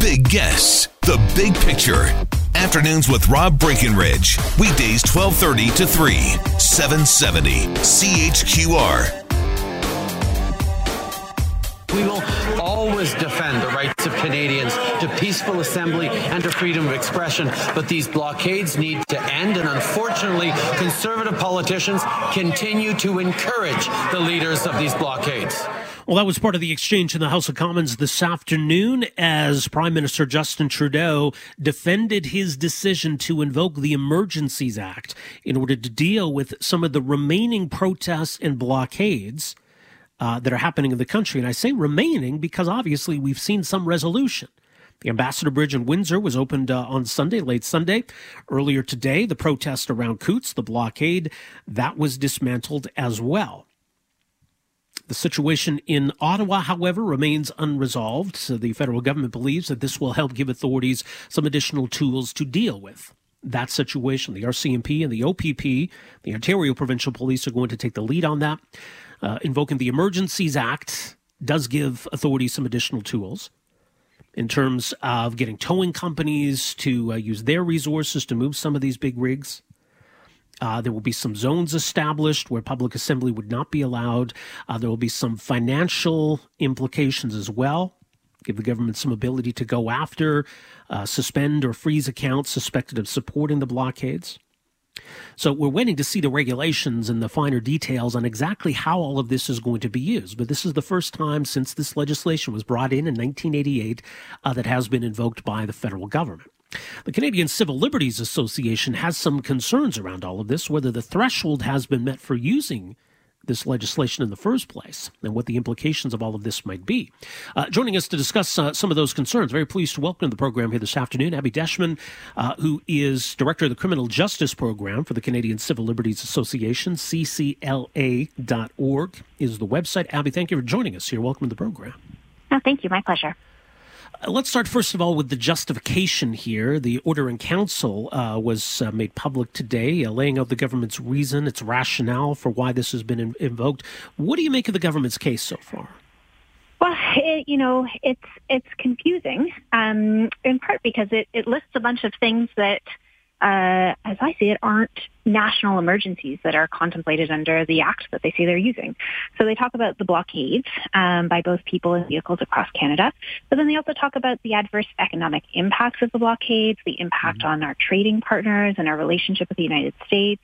big guests, the big picture. Afternoons with Rob Breckenridge. Weekdays 1230 to 3, 770 CHQR. We will always defend the rights of Canadians to peaceful assembly and to freedom of expression, but these blockades need to end, and unfortunately, conservative politicians continue to encourage the leaders of these blockades. Well, that was part of the exchange in the House of Commons this afternoon as Prime Minister Justin Trudeau defended his decision to invoke the Emergencies Act in order to deal with some of the remaining protests and blockades uh, that are happening in the country. And I say remaining because obviously we've seen some resolution. The Ambassador Bridge in Windsor was opened uh, on Sunday, late Sunday. Earlier today, the protest around Coutts, the blockade, that was dismantled as well. The situation in Ottawa, however, remains unresolved. So the federal government believes that this will help give authorities some additional tools to deal with that situation. The RCMP and the OPP, the Ontario Provincial Police, are going to take the lead on that uh, invoking the Emergencies Act does give authorities some additional tools in terms of getting towing companies to uh, use their resources to move some of these big rigs. Uh, there will be some zones established where public assembly would not be allowed. Uh, there will be some financial implications as well. Give the government some ability to go after, uh, suspend, or freeze accounts suspected of supporting the blockades. So we're waiting to see the regulations and the finer details on exactly how all of this is going to be used. But this is the first time since this legislation was brought in in 1988 uh, that has been invoked by the federal government. The Canadian Civil Liberties Association has some concerns around all of this, whether the threshold has been met for using this legislation in the first place and what the implications of all of this might be. Uh, joining us to discuss uh, some of those concerns, very pleased to welcome to the program here this afternoon Abby Deshman, uh, who is Director of the Criminal Justice Program for the Canadian Civil Liberties Association. CCLA.org is the website. Abby, thank you for joining us here. Welcome to the program. Oh, thank you. My pleasure. Uh, let's start first of all with the justification here. The order in council uh, was uh, made public today, uh, laying out the government's reason, its rationale for why this has been in- invoked. What do you make of the government's case so far? Well, it, you know, it's it's confusing, um, in part because it, it lists a bunch of things that uh, as I see it, aren't national emergencies that are contemplated under the act that they say they're using. So they talk about the blockades um, by both people and vehicles across Canada, but then they also talk about the adverse economic impacts of the blockades, the impact mm-hmm. on our trading partners and our relationship with the United States,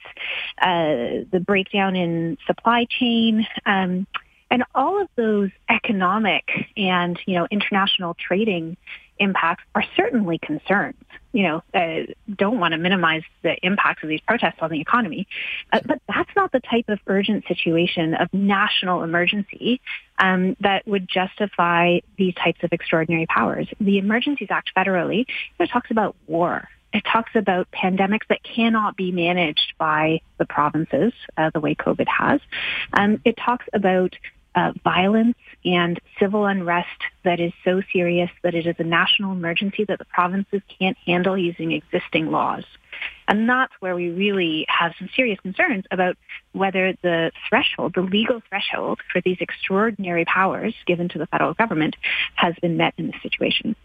uh, the breakdown in supply chain. Um, and all of those economic and, you know, international trading impacts are certainly concerns. You know, uh, don't want to minimize the impacts of these protests on the economy, uh, but that's not the type of urgent situation of national emergency um, that would justify these types of extraordinary powers. The Emergencies Act federally it talks about war. It talks about pandemics that cannot be managed by the provinces uh, the way COVID has. Um, it talks about violence and civil unrest that is so serious that it is a national emergency that the provinces can't handle using existing laws. And that's where we really have some serious concerns about whether the threshold, the legal threshold for these extraordinary powers given to the federal government has been met in this situation.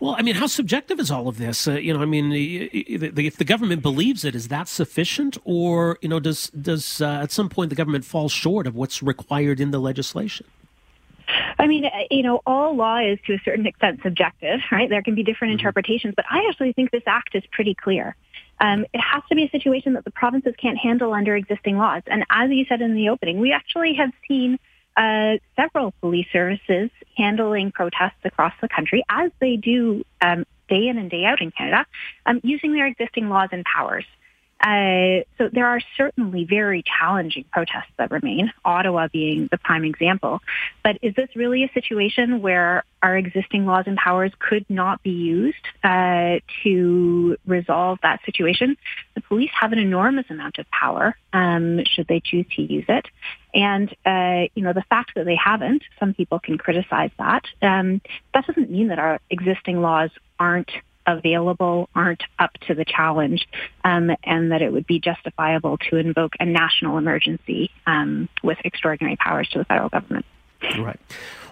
Well, I mean, how subjective is all of this? Uh, you know, I mean, if the government believes it, is that sufficient, or you know, does does uh, at some point the government fall short of what's required in the legislation? I mean, uh, you know, all law is to a certain extent subjective, right? There can be different mm-hmm. interpretations, but I actually think this act is pretty clear. Um, it has to be a situation that the provinces can't handle under existing laws. And as you said in the opening, we actually have seen uh, several police services handling protests across the country, as they do um, day in and day out in Canada, um, using their existing laws and powers. Uh, so there are certainly very challenging protests that remain, Ottawa being the prime example. But is this really a situation where our existing laws and powers could not be used uh, to resolve that situation? The police have an enormous amount of power um, should they choose to use it. And, uh, you know, the fact that they haven't, some people can criticize that. Um, that doesn't mean that our existing laws aren't available aren't up to the challenge um, and that it would be justifiable to invoke a national emergency um, with extraordinary powers to the federal government. Right.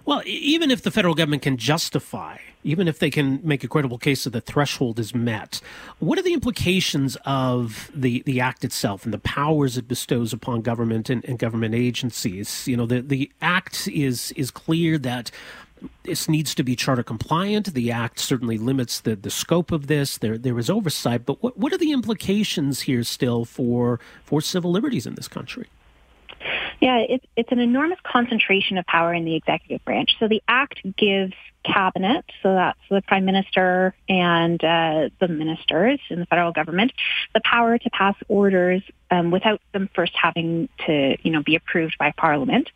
Well, even if the federal government can justify, even if they can make a credible case that the threshold is met, what are the implications of the, the act itself and the powers it bestows upon government and, and government agencies? You know, the, the act is is clear that this needs to be charter compliant. The act certainly limits the, the scope of this. There there is oversight, but what what are the implications here still for for civil liberties in this country? Yeah, it's it's an enormous concentration of power in the executive branch. So the act gives cabinet, so that's the prime minister and uh, the ministers in the federal government, the power to pass orders um, without them first having to, you know, be approved by Parliament.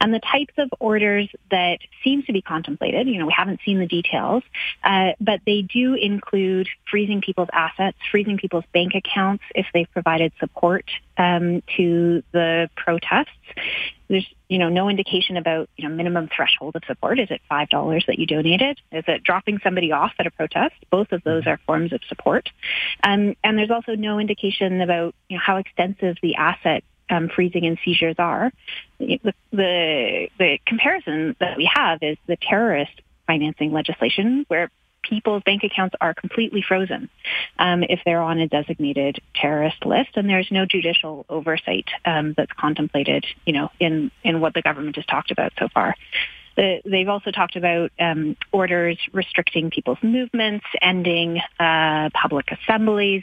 And the types of orders that seem to be contemplated, you know, we haven't seen the details, uh, but they do include freezing people's assets, freezing people's bank accounts if they've provided support um, to the protests. There's, you know, no indication about, you know, minimum threshold of support. Is it five dollars that you donated? Is it dropping somebody off at a protest? Both of those are forms of support. Um, and there's also no indication about you know, how extensive the asset um, freezing and seizures are. The, the, the comparison that we have is the terrorist financing legislation, where people's bank accounts are completely frozen um, if they're on a designated terrorist list, and there's no judicial oversight um, that's contemplated, you know, in in what the government has talked about so far. The, they've also talked about um, orders restricting people's movements, ending uh, public assemblies,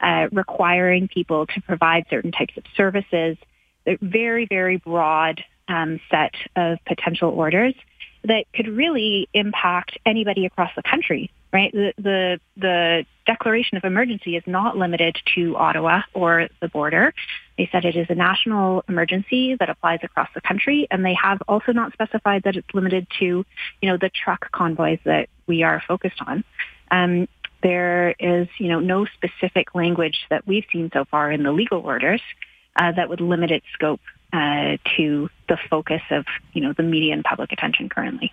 uh, requiring people to provide certain types of services. A very, very broad um, set of potential orders that could really impact anybody across the country. Right, the, the the declaration of emergency is not limited to Ottawa or the border. They said it is a national emergency that applies across the country, and they have also not specified that it's limited to, you know, the truck convoys that we are focused on. Um, there is, you know, no specific language that we've seen so far in the legal orders uh, that would limit its scope uh, to the focus of, you know, the media and public attention currently.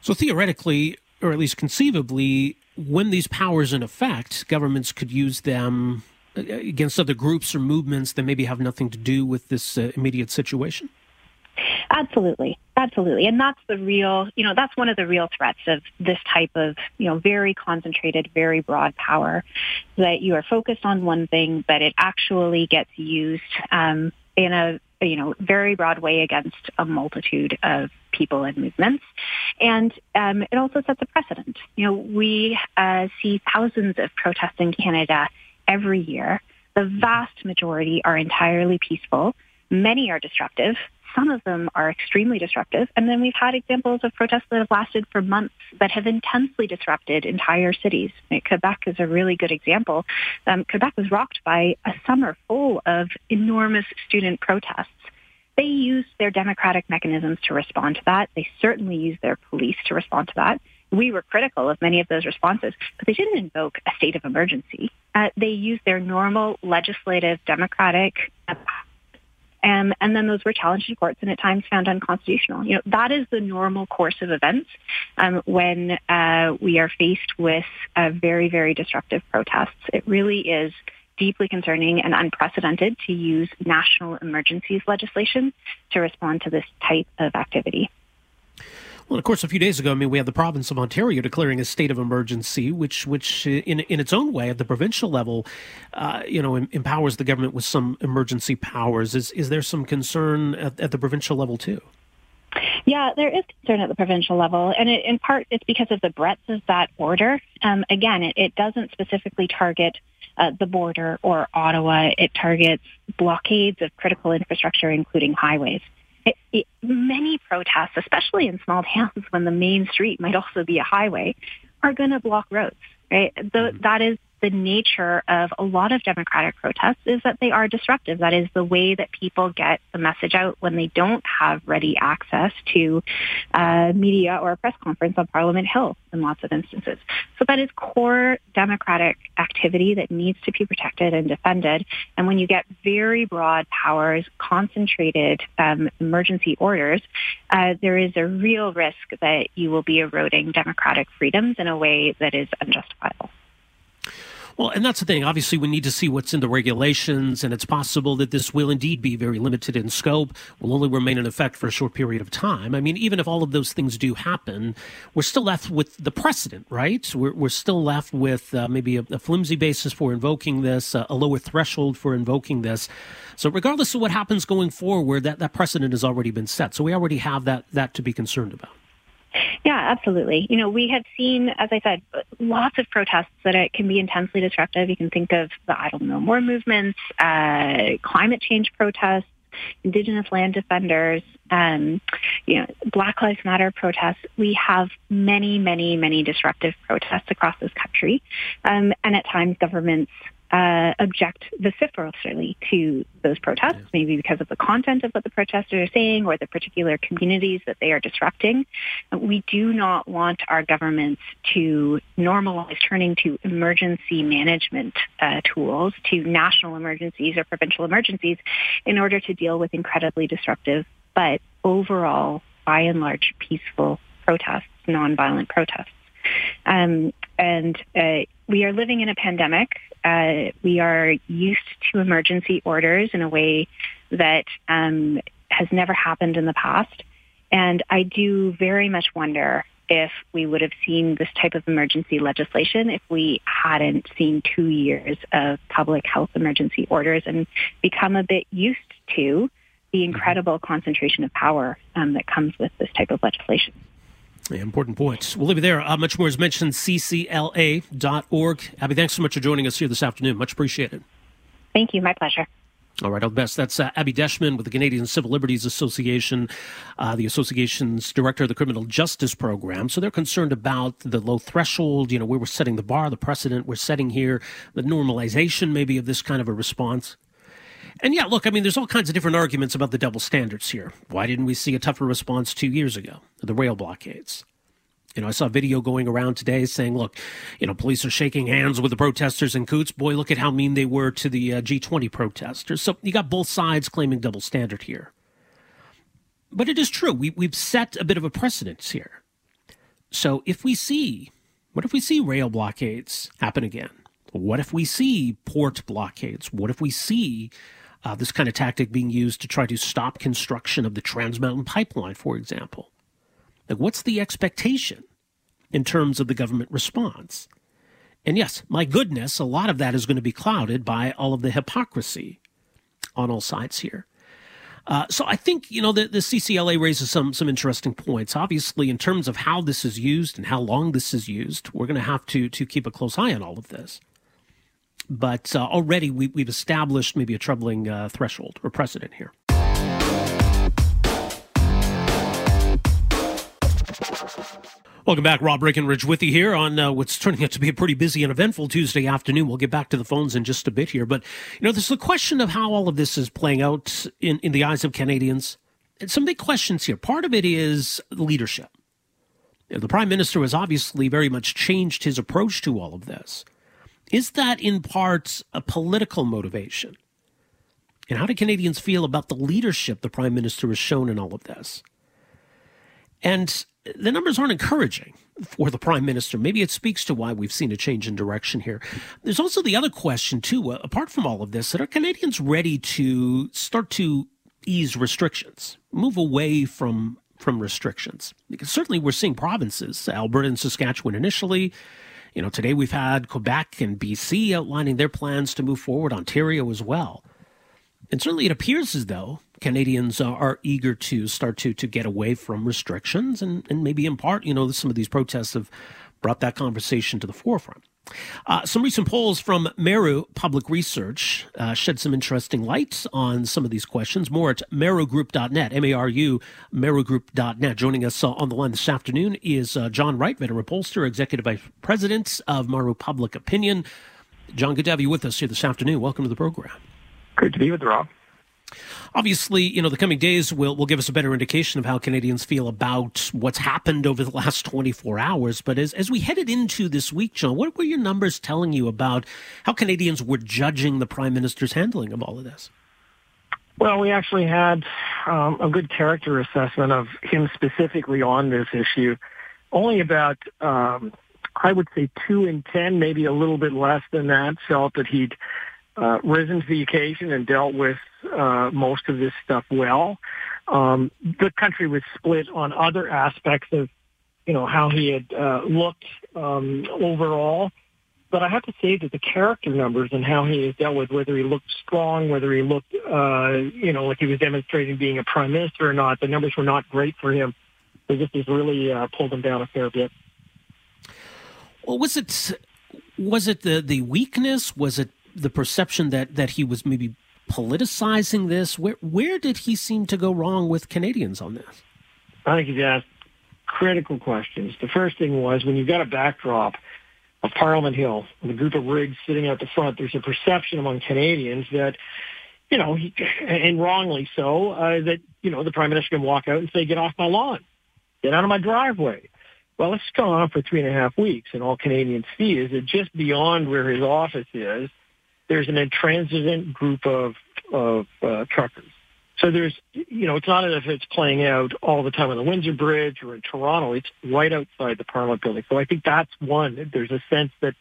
So theoretically, or at least conceivably, when these powers in effect, governments could use them uh, against other groups or movements that maybe have nothing to do with this uh, immediate situation? Absolutely. Absolutely. And that's the real, you know, that's one of the real threats of this type of, you know, very concentrated, very broad power that you are focused on one thing, but it actually gets used um, in a, you know, very broad way against a multitude of people and movements. And um, it also sets a precedent. You know, we uh, see thousands of protests in Canada every year. The vast majority are entirely peaceful. Many are destructive. Some of them are extremely disruptive. And then we've had examples of protests that have lasted for months that have intensely disrupted entire cities. Quebec is a really good example. Um, Quebec was rocked by a summer full of enormous student protests. They used their democratic mechanisms to respond to that. They certainly used their police to respond to that. We were critical of many of those responses, but they didn't invoke a state of emergency. Uh, they used their normal legislative democratic um, and then those were challenged in courts and at times found unconstitutional. You know, that is the normal course of events um, when uh, we are faced with very, very disruptive protests. It really is deeply concerning and unprecedented to use national emergencies legislation to respond to this type of activity. Well, of course, a few days ago, I mean, we had the province of Ontario declaring a state of emergency, which, which, uh, in in its own way, at the provincial level, uh, you know, em- empowers the government with some emergency powers. Is is there some concern at, at the provincial level too? Yeah, there is concern at the provincial level, and it, in part it's because of the breadth of that order. Um, again, it, it, doesn't specifically target uh, the border or Ottawa. It targets blockades of critical infrastructure, including highways it, it, many protests, especially in small towns when the main street might also be a highway, are going to block roads. Right, the, mm-hmm. that is the nature of a lot of democratic protests is that they are disruptive. That is the way that people get the message out when they don't have ready access to uh, media or a press conference on Parliament Hill in lots of instances. So that is core democratic activity that needs to be protected and defended. And when you get very broad powers, concentrated um, emergency orders, uh, there is a real risk that you will be eroding democratic freedoms in a way that is unjustifiable. Well, and that's the thing. Obviously, we need to see what's in the regulations, and it's possible that this will indeed be very limited in scope, will only remain in effect for a short period of time. I mean, even if all of those things do happen, we're still left with the precedent, right? We're, we're still left with uh, maybe a, a, flimsy basis for invoking this, uh, a lower threshold for invoking this. So, regardless of what happens going forward, that, that precedent has already been set. So, we already have that, that to be concerned about. Yeah, absolutely. You know, we have seen, as I said, lots of protests that it can be intensely disruptive. You can think of the Idle No More movements, uh, climate change protests, Indigenous land defenders, um, you know, Black Lives Matter protests. We have many, many, many disruptive protests across this country, um, and at times governments uh, object vociferously to those protests, yeah. maybe because of the content of what the protesters are saying or the particular communities that they are disrupting. We do not want our governments to normalize turning to emergency management uh, tools, to national emergencies or provincial emergencies in order to deal with incredibly disruptive, but overall, by and large, peaceful protests, nonviolent protests. Um, and uh, we are living in a pandemic. Uh, we are used to emergency orders in a way that um, has never happened in the past. And I do very much wonder if we would have seen this type of emergency legislation if we hadn't seen two years of public health emergency orders and become a bit used to the mm-hmm. incredible concentration of power um, that comes with this type of legislation. Yeah, important points. We'll leave it there. Uh, much more is mentioned, ccla.org. Abby, thanks so much for joining us here this afternoon. Much appreciated. Thank you. My pleasure. All right, all the best. That's uh, Abby Deshman with the Canadian Civil Liberties Association, uh, the association's director of the Criminal Justice Program. So they're concerned about the low threshold, you know, where we're setting the bar, the precedent we're setting here, the normalization maybe of this kind of a response. And yeah, look, I mean, there's all kinds of different arguments about the double standards here. Why didn't we see a tougher response two years ago? The rail blockades. You know, I saw a video going around today saying, look, you know, police are shaking hands with the protesters in Coutts. Boy, look at how mean they were to the uh, G20 protesters. So you got both sides claiming double standard here. But it is true. We, we've set a bit of a precedence here. So if we see, what if we see rail blockades happen again? What if we see port blockades? What if we see uh, this kind of tactic being used to try to stop construction of the Trans Mountain Pipeline, for example. Like, what's the expectation in terms of the government response? And yes, my goodness, a lot of that is going to be clouded by all of the hypocrisy on all sides here. Uh, so I think you know the, the CCLA raises some some interesting points. Obviously, in terms of how this is used and how long this is used, we're going to have to to keep a close eye on all of this but uh, already we, have established maybe a troubling uh, threshold or precedent here. Welcome back. Rob Breckenridge with you here on uh, what's turning out to be a pretty busy and eventful Tuesday afternoon. We'll get back to the phones in just a bit here. But, you know, there's the question of how all of this is playing out in, in the eyes of Canadians. And some big questions here. Part of it is leadership. You know, the Prime Minister has obviously very much changed his approach to all of this. Is that in part a political motivation? And how do Canadians feel about the leadership the Prime Minister has shown in all of this? And the numbers aren't encouraging for the Prime Minister. Maybe it speaks to why we've seen a change in direction here. There's also the other question, too, uh, apart from all of this, that are Canadians ready to start to ease restrictions, move away from from restrictions? Because certainly we're seeing provinces, Alberta and Saskatchewan initially, you know, today we've had Quebec and BC outlining their plans to move forward, Ontario as well. And certainly it appears as though Canadians are eager to start to, to get away from restrictions. And, and maybe in part, you know, some of these protests have brought that conversation to the forefront. Uh, some recent polls from Maru Public Research uh, shed some interesting light on some of these questions. More at marugroup.net, M-A-R-U, marugroup.net. Joining us uh, on the line this afternoon is uh, John Wright, veteran pollster, executive vice president of Maru Public Opinion. John, good to have you with us here this afternoon. Welcome to the program. Great to be with you, Rob. Obviously, you know, the coming days will, will give us a better indication of how Canadians feel about what's happened over the last 24 hours. But as, as we headed into this week, John, what were your numbers telling you about how Canadians were judging the Prime Minister's handling of all of this? Well, we actually had um, a good character assessment of him specifically on this issue. Only about, um, I would say, two in ten, maybe a little bit less than that, felt that he'd uh, risen to the occasion and dealt with uh, most of this stuff well. Um, the country was split on other aspects of, you know, how he had uh, looked um, overall. But I have to say that the character numbers and how he has dealt with whether he looked strong, whether he looked, uh, you know, like he was demonstrating being a prime minister or not, the numbers were not great for him. They just has really uh, pulled him down a fair bit. Well, was it was it the the weakness? Was it the perception that that he was maybe politicizing this? Where where did he seem to go wrong with Canadians on this? I think he's asked critical questions. The first thing was when you've got a backdrop of Parliament Hill and a group of rigs sitting out the front, there's a perception among Canadians that, you know, he, and wrongly so, uh, that, you know, the Prime Minister can walk out and say, get off my lawn, get out of my driveway. Well, it's gone on for three and a half weeks, and all Canadians see is that just beyond where his office is, there's an intransigent group of of uh, truckers. So there's, you know, it's not as if it's playing out all the time on the Windsor Bridge or in Toronto. It's right outside the Parliament building. So I think that's one. There's a sense that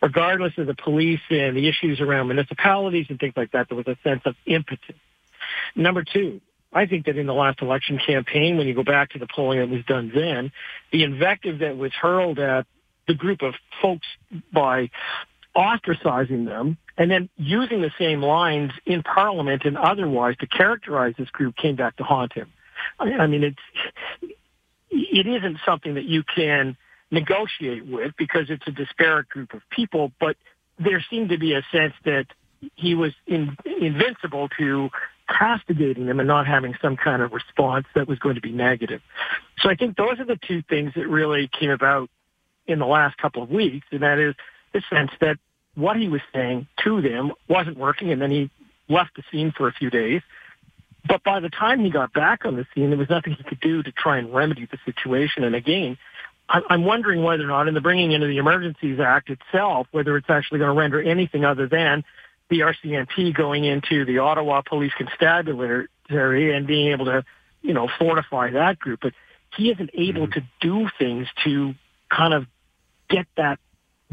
regardless of the police and the issues around municipalities and things like that, there was a sense of impotence. Number two, I think that in the last election campaign, when you go back to the polling that was done then, the invective that was hurled at the group of folks by ostracizing them and then using the same lines in Parliament and otherwise to characterize this group came back to haunt him. I mean, it's it isn't something that you can negotiate with because it's a disparate group of people, but there seemed to be a sense that he was in, invincible to castigating them and not having some kind of response that was going to be negative. So I think those are the two things that really came about in the last couple of weeks, and that is the sense that what he was saying to them wasn't working, and then he left the scene for a few days. But by the time he got back on the scene, there was nothing he could do to try and remedy the situation. And again, I'm wondering whether or not in the bringing into the Emergencies Act itself, whether it's actually going to render anything other than the RCMP going into the Ottawa Police Constabulary and being able to, you know, fortify that group. But he isn't able mm-hmm. to do things to kind of get that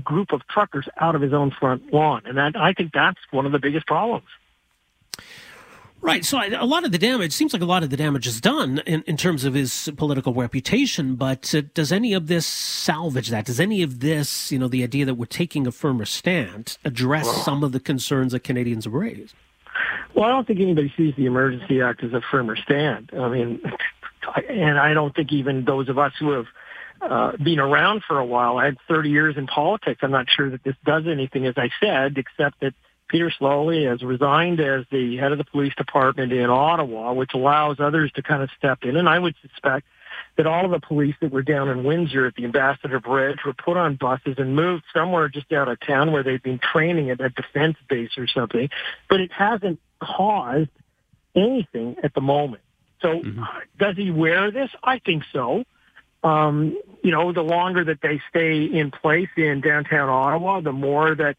group of truckers out of his own front lawn. And that, I think that's one of the biggest problems. Right. So a lot of the damage seems like a lot of the damage is done in, in terms of his political reputation. But uh, does any of this salvage that? Does any of this, you know, the idea that we're taking a firmer stand, address well, some of the concerns that Canadians have raised? Well, I don't think anybody sees the Emergency Act as a firmer stand. I mean, and I don't think even those of us who have uh, been around for a while. I had 30 years in politics. I'm not sure that this does anything, as I said, except that Peter Sloly has resigned as the head of the police department in Ottawa, which allows others to kind of step in. And I would suspect that all of the police that were down in Windsor at the Ambassador Bridge were put on buses and moved somewhere just out of town where they'd been training at a defense base or something. But it hasn't caused anything at the moment. So mm-hmm. does he wear this? I think so um, you know, the longer that they stay in place in downtown Ottawa, the more that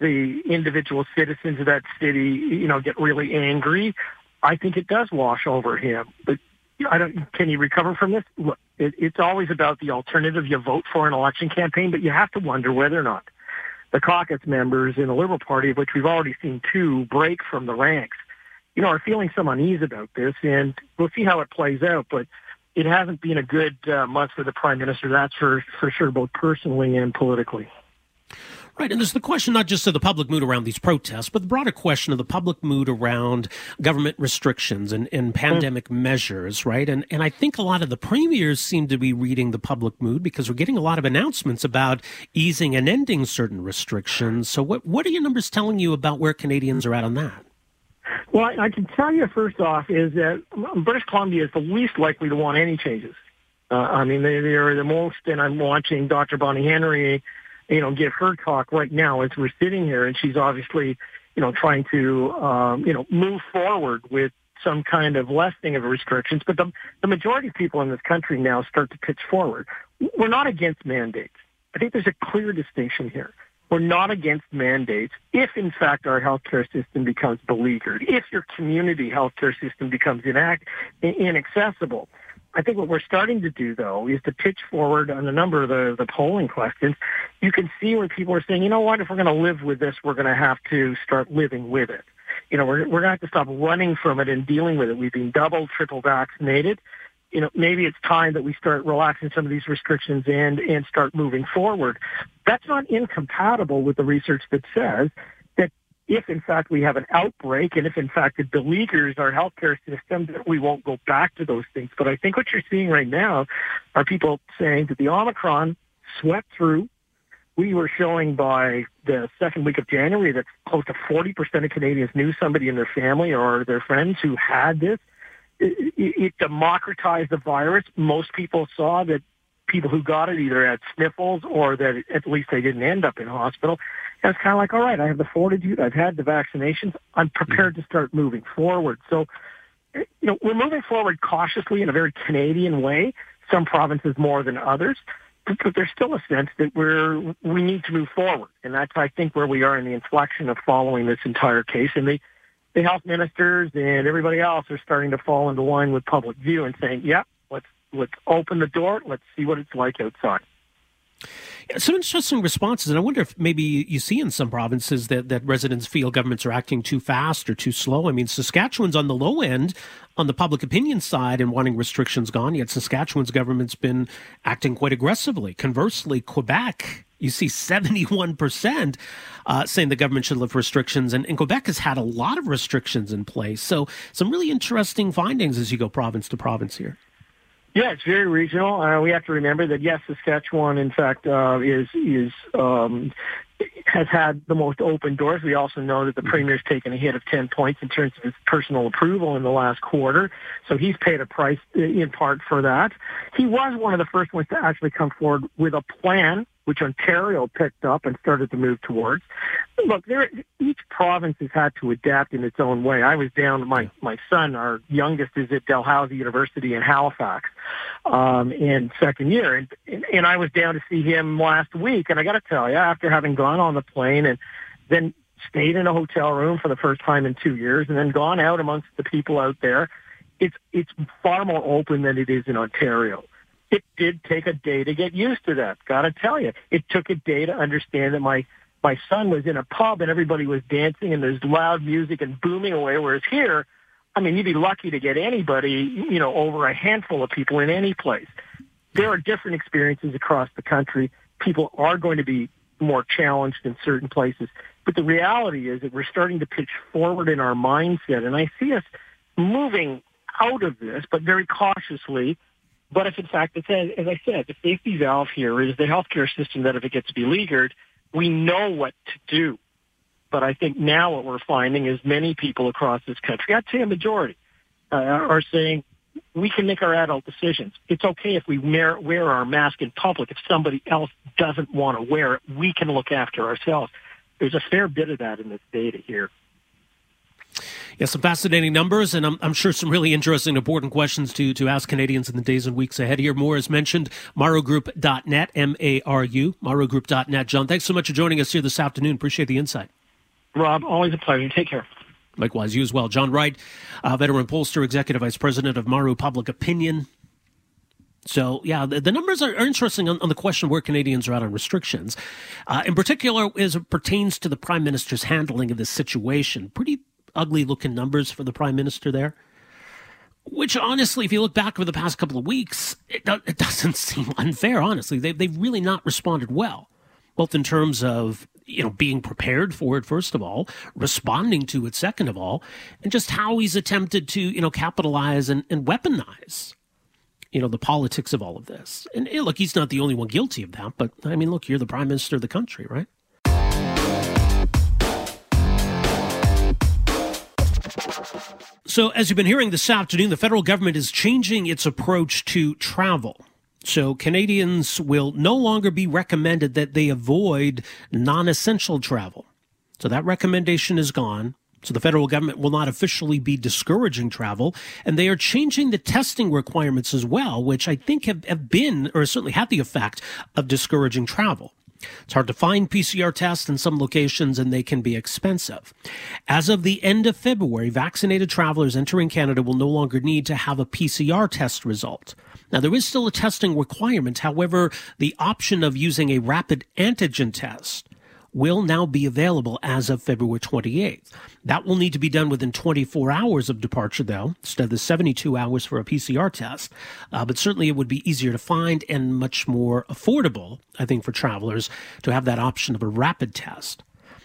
the individual citizens of that city, you know, get really angry. I think it does wash over him. But I don't. Can he recover from this? Look, it, it's always about the alternative you vote for an election campaign, but you have to wonder whether or not the caucus members in the Liberal Party, of which we've already seen two break from the ranks, you know, are feeling some unease about this, and we'll see how it plays out. But it hasn't been a good uh, month for the prime minister. That's for for sure, both personally and politically. Right, and there's the question not just of the public mood around these protests, but the broader question of the public mood around government restrictions and, and pandemic mm. measures, right? And and I think a lot of the premiers seem to be reading the public mood because we're getting a lot of announcements about easing and ending certain restrictions. So what what are your numbers telling you about where Canadians are at on that? Well, I, I can tell you first off is that British Columbia is the least likely to want any changes. Uh, I mean, they, they are the most, and I'm watching Dr. Bonnie Henry you know, give her talk right now as we're sitting here, and she's obviously, you know, trying to, um, you know, move forward with some kind of lessening of restrictions. But the, the majority of people in this country now start to pitch forward. We're not against mandates. I think there's a clear distinction here. We're not against mandates if, in fact, our healthcare system becomes beleaguered, if your community healthcare system becomes inact- inaccessible. I think what we're starting to do, though, is to pitch forward on a number of the, the polling questions. You can see where people are saying, you know what, if we're going to live with this, we're going to have to start living with it. You know, we're, we're going to have to stop running from it and dealing with it. We've been double, triple vaccinated you know, maybe it's time that we start relaxing some of these restrictions and, and start moving forward. That's not incompatible with the research that says that if in fact we have an outbreak and if in fact it beleaguers our healthcare system, that we won't go back to those things. But I think what you're seeing right now are people saying that the Omicron swept through. We were showing by the second week of January that close to 40% of Canadians knew somebody in their family or their friends who had this it, it democratized the virus. Most people saw that people who got it either had sniffles or that at least they didn't end up in hospital. And it's kind of like, all right, I have the fortitude. I've had the vaccinations. I'm prepared to start moving forward. So, you know, we're moving forward cautiously in a very Canadian way. Some provinces more than others, but, there's still a sense that we're we need to move forward, and that's I think where we are in the inflection of following this entire case. And the the health ministers and everybody else are starting to fall into line with public view and saying, "Yep, let's let's open the door. Let's see what it's like outside." Some interesting responses, and I wonder if maybe you see in some provinces that, that residents feel governments are acting too fast or too slow. I mean, Saskatchewan's on the low end on the public opinion side and wanting restrictions gone, yet Saskatchewan's government's been acting quite aggressively. Conversely, Quebec you see 71% uh, saying the government should lift restrictions. And, and, Quebec has had a lot of restrictions in place. So, some really interesting findings as you go province to province here. Yeah, it's very regional. Uh, we have to remember that yes, Saskatchewan, in fact, uh, is is um, has had the most open doors. We also know that the mm-hmm. premier's taken a hit of 10 points in terms of his personal approval in the last quarter. So he's paid a price uh, in part for that. He was one of the first ones to actually come forward with a plan which Ontario picked up and started to move towards. Look, there, each province has had to adapt in its own way. I was down, my, my son, our youngest is at Dalhousie University in Halifax, um, in second year. And, and, and I was down to see him last week. And I got to tell you, after having gone on the plane and then stayed in a hotel room for the first time in two years and then gone out amongst the people out there, it's, it's far more open than it is in Ontario it did take a day to get used to that. Got to tell you, it took a day to understand that my my son was in a pub and everybody was dancing and there's loud music and booming away. Whereas here, I mean, you'd be lucky to get anybody, you know, over a handful of people in any place. There are different experiences across the country. People are going to be more challenged in certain places. But the reality is that we're starting to pitch forward in our mindset. And I see us moving out of this, but very cautiously but if in fact, it's, as I said, the safety valve here is the healthcare system that if it gets beleaguered, we know what to do. But I think now what we're finding is many people across this country, I'd say a majority, uh, are saying we can make our adult decisions. It's okay if we wear, wear our mask in public. If somebody else doesn't want to wear it, we can look after ourselves. There's a fair bit of that in this data here. Yeah, some fascinating numbers, and I'm, I'm, sure some really interesting, important questions to, to ask Canadians in the days and weeks ahead here. More as mentioned, marugroup.net, M-A-R-U, marugroup.net. John, thanks so much for joining us here this afternoon. Appreciate the insight. Rob, always a pleasure. Take care. Likewise, you as well. John Wright, uh, veteran pollster, executive vice president of Maru Public Opinion. So, yeah, the, the numbers are, are interesting on, on, the question where Canadians are at on restrictions. Uh, in particular, as it pertains to the Prime Minister's handling of this situation. Pretty ugly looking numbers for the prime minister there. Which honestly, if you look back over the past couple of weeks, it, do, it doesn't seem unfair. Honestly, they, they've really not responded well, both in terms of you know being prepared for it first of all, responding to it second of all, and just how he's attempted to you know capitalize and, and weaponize you know the politics of all of this. And look, he's not the only one guilty of that, but I mean, look, you're the prime minister of the country, right? So, as you've been hearing this afternoon, the federal government is changing its approach to travel. So Canadians will no longer be recommended that they avoid non essential travel. So that recommendation is gone. So the federal government will not officially be discouraging travel. And they are changing the testing requirements as well, which I think have, have been or certainly had the effect of discouraging travel. It's hard to find PCR tests in some locations and they can be expensive. As of the end of February, vaccinated travelers entering Canada will no longer need to have a PCR test result. Now, there is still a testing requirement. However, the option of using a rapid antigen test will now be available as of February 28th. That will need to be done within 24 hours of departure, though, instead of the 72 hours for a PCR test. Uh, but certainly it would be easier to find and much more affordable, I think, for travelers to have that option of a rapid test.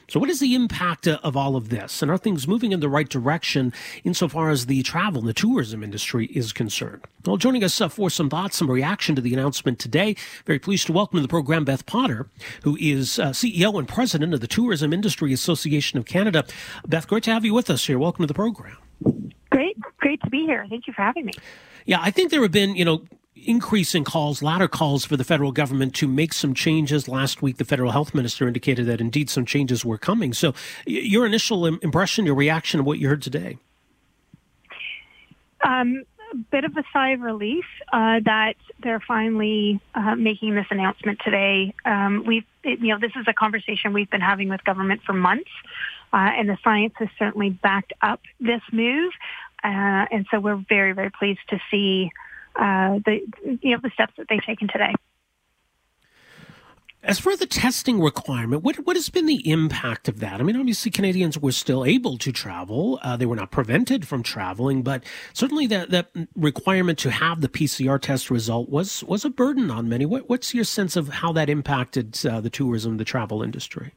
So, what is the impact of all of this? And are things moving in the right direction insofar as the travel and the tourism industry is concerned? Well, joining us uh, for some thoughts, some reaction to the announcement today, very pleased to welcome to the program Beth Potter, who is uh, CEO and president of the Tourism Industry Association of Canada. Beth, great to have you with us here. Welcome to the program. Great, great to be here. Thank you for having me. Yeah, I think there have been, you know, increasing calls, louder calls for the federal government to make some changes. Last week, the federal health minister indicated that indeed some changes were coming. So, your initial impression, your reaction to what you heard today? Um, a bit of a sigh of relief uh, that they're finally uh, making this announcement today. Um, we've, it, you know, this is a conversation we've been having with government for months, uh, and the science has certainly backed up this move. Uh, and so we're very, very pleased to see uh, the you know the steps that they've taken today. As for the testing requirement, what what has been the impact of that? I mean, obviously Canadians were still able to travel; uh, they were not prevented from traveling, but certainly that that requirement to have the PCR test result was was a burden on many. What, what's your sense of how that impacted uh, the tourism, the travel industry?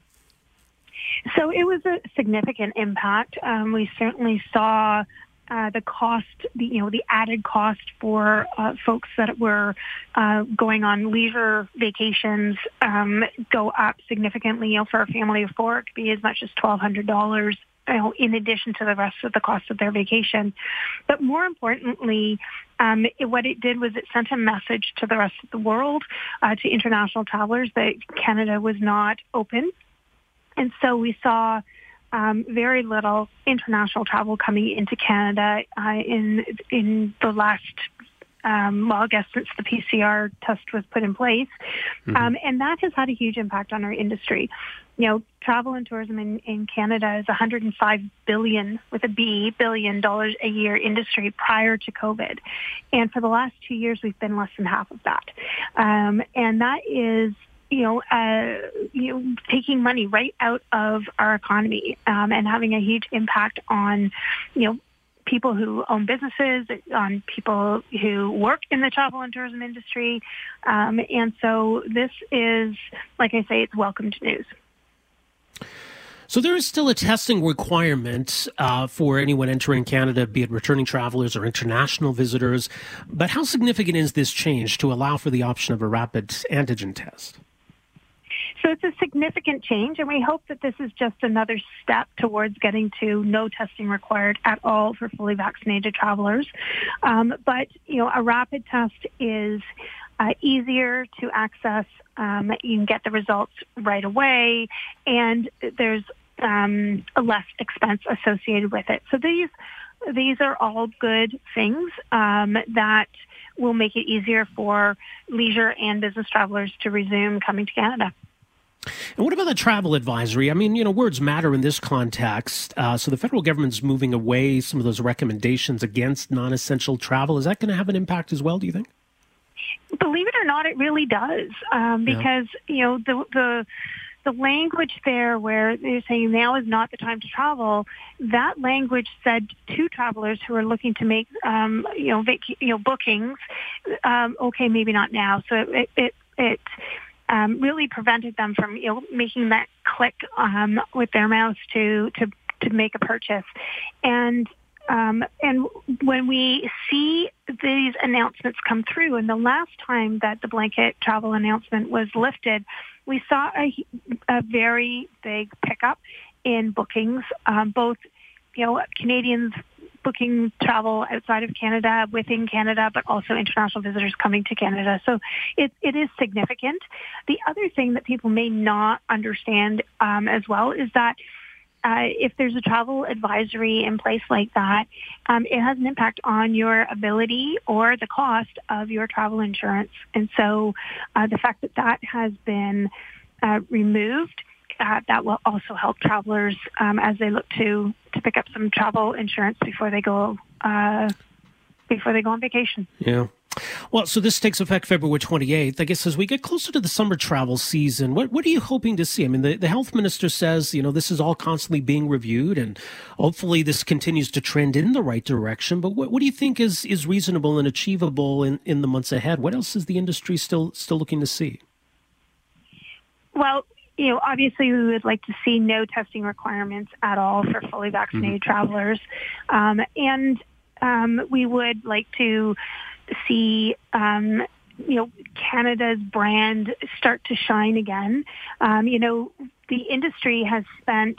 So it was a significant impact. Um, we certainly saw uh, the cost, the, you know, the added cost for uh, folks that were uh, going on leisure vacations um, go up significantly. You know, for a family of four, it could be as much as twelve hundred dollars. You know, in addition to the rest of the cost of their vacation, but more importantly, um, it, what it did was it sent a message to the rest of the world, uh, to international travelers, that Canada was not open, and so we saw um, very little international travel coming into Canada uh, in in the last um, well, I guess since the PCR test was put in place, mm-hmm. um, and that has had a huge impact on our industry. You know, travel and tourism in, in Canada is 105 billion with a B billion dollars a year industry prior to COVID, and for the last two years we've been less than half of that, um, and that is you know, uh, you know, taking money right out of our economy um, and having a huge impact on, you know, people who own businesses, on people who work in the travel and tourism industry. Um, and so this is, like I say, it's welcomed news. So there is still a testing requirement uh, for anyone entering Canada, be it returning travelers or international visitors. But how significant is this change to allow for the option of a rapid antigen test? So it's a significant change, and we hope that this is just another step towards getting to no testing required at all for fully vaccinated travelers. Um, but, you know, a rapid test is uh, easier to access. Um, you can get the results right away, and there's um, less expense associated with it. So these these are all good things um, that will make it easier for leisure and business travelers to resume coming to Canada. And what about the travel advisory? I mean, you know, words matter in this context. Uh, so the federal government's moving away some of those recommendations against non-essential travel. Is that going to have an impact as well? Do you think? Believe it or not, it really does. Um, because yeah. you know the the the language there where they're saying now is not the time to travel, that language said to travelers who are looking to make, um, you know, vac- you know, bookings, um, okay, maybe not now. So it, it, it um, really prevented them from you know making that click um, with their mouse to to to make a purchase, and um, and when we see these announcements come through, and the last time that the blanket travel announcement was lifted, we saw a, a very big pickup in bookings. Um, both, you know, Canadians booking travel outside of Canada, within Canada, but also international visitors coming to Canada. So it, it is significant. The other thing that people may not understand um, as well is that uh, if there's a travel advisory in place like that, um, it has an impact on your ability or the cost of your travel insurance. And so uh, the fact that that has been uh, removed, uh, that will also help travelers um, as they look to to pick up some travel insurance before they go uh, before they go on vacation. Yeah. Well, so this takes effect February 28th. I guess as we get closer to the summer travel season, what, what are you hoping to see? I mean, the, the health minister says, you know, this is all constantly being reviewed and hopefully this continues to trend in the right direction. But what, what do you think is, is reasonable and achievable in, in the months ahead? What else is the industry still, still looking to see? Well, you know, obviously we would like to see no testing requirements at all for fully vaccinated mm-hmm. travelers. Um, and um, we would like to see um, you know Canada's brand start to shine again. Um, you know, the industry has spent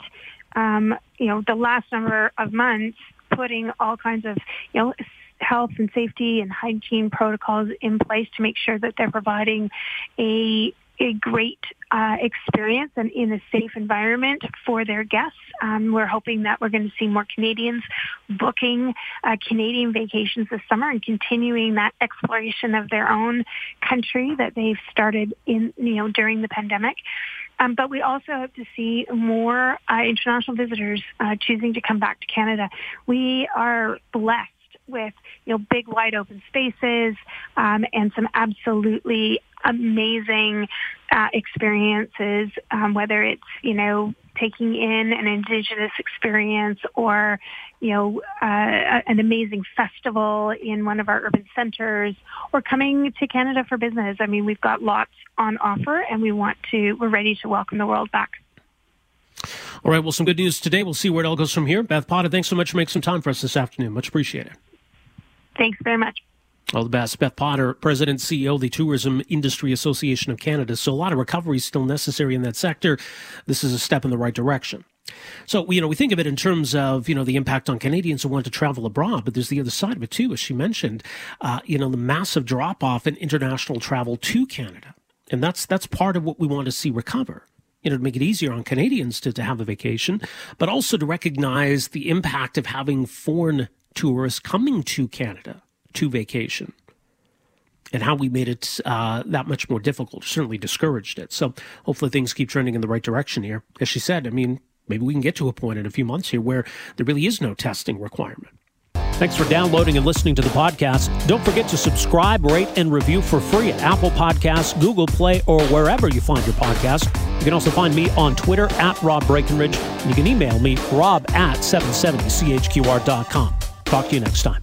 um, you know the last number of months putting all kinds of you know health and safety and hygiene protocols in place to make sure that they're providing a a great uh, experience and in a safe environment for their guests. Um, we're hoping that we're going to see more Canadians booking uh, Canadian vacations this summer and continuing that exploration of their own country that they've started in, you know, during the pandemic. Um, but we also hope to see more uh, international visitors uh, choosing to come back to Canada. We are blessed with you know big wide open spaces um, and some absolutely amazing uh, experiences, um, whether it's, you know, taking in an indigenous experience or, you know, uh, an amazing festival in one of our urban centers or coming to Canada for business. I mean, we've got lots on offer and we want to, we're ready to welcome the world back. All right. Well, some good news today. We'll see where it all goes from here. Beth Potter, thanks so much for making some time for us this afternoon. Much appreciated. Thanks very much. All the best. Beth Potter, President CEO of the Tourism Industry Association of Canada. So a lot of recovery is still necessary in that sector. This is a step in the right direction. So, you know, we think of it in terms of, you know, the impact on Canadians who want to travel abroad, but there's the other side of it too, as she mentioned, uh, you know, the massive drop off in international travel to Canada. And that's, that's part of what we want to see recover you know, to make it easier on Canadians to, to have a vacation, but also to recognize the impact of having foreign tourists coming to Canada to vacation and how we made it uh, that much more difficult certainly discouraged it. So hopefully things keep trending in the right direction here. As she said, I mean, maybe we can get to a point in a few months here where there really is no testing requirement. Thanks for downloading and listening to the podcast. Don't forget to subscribe, rate, and review for free at Apple Podcasts, Google Play, or wherever you find your podcast. You can also find me on Twitter at Rob Breckenridge, and you can email me, rob at 770chqr.com. Talk to you next time.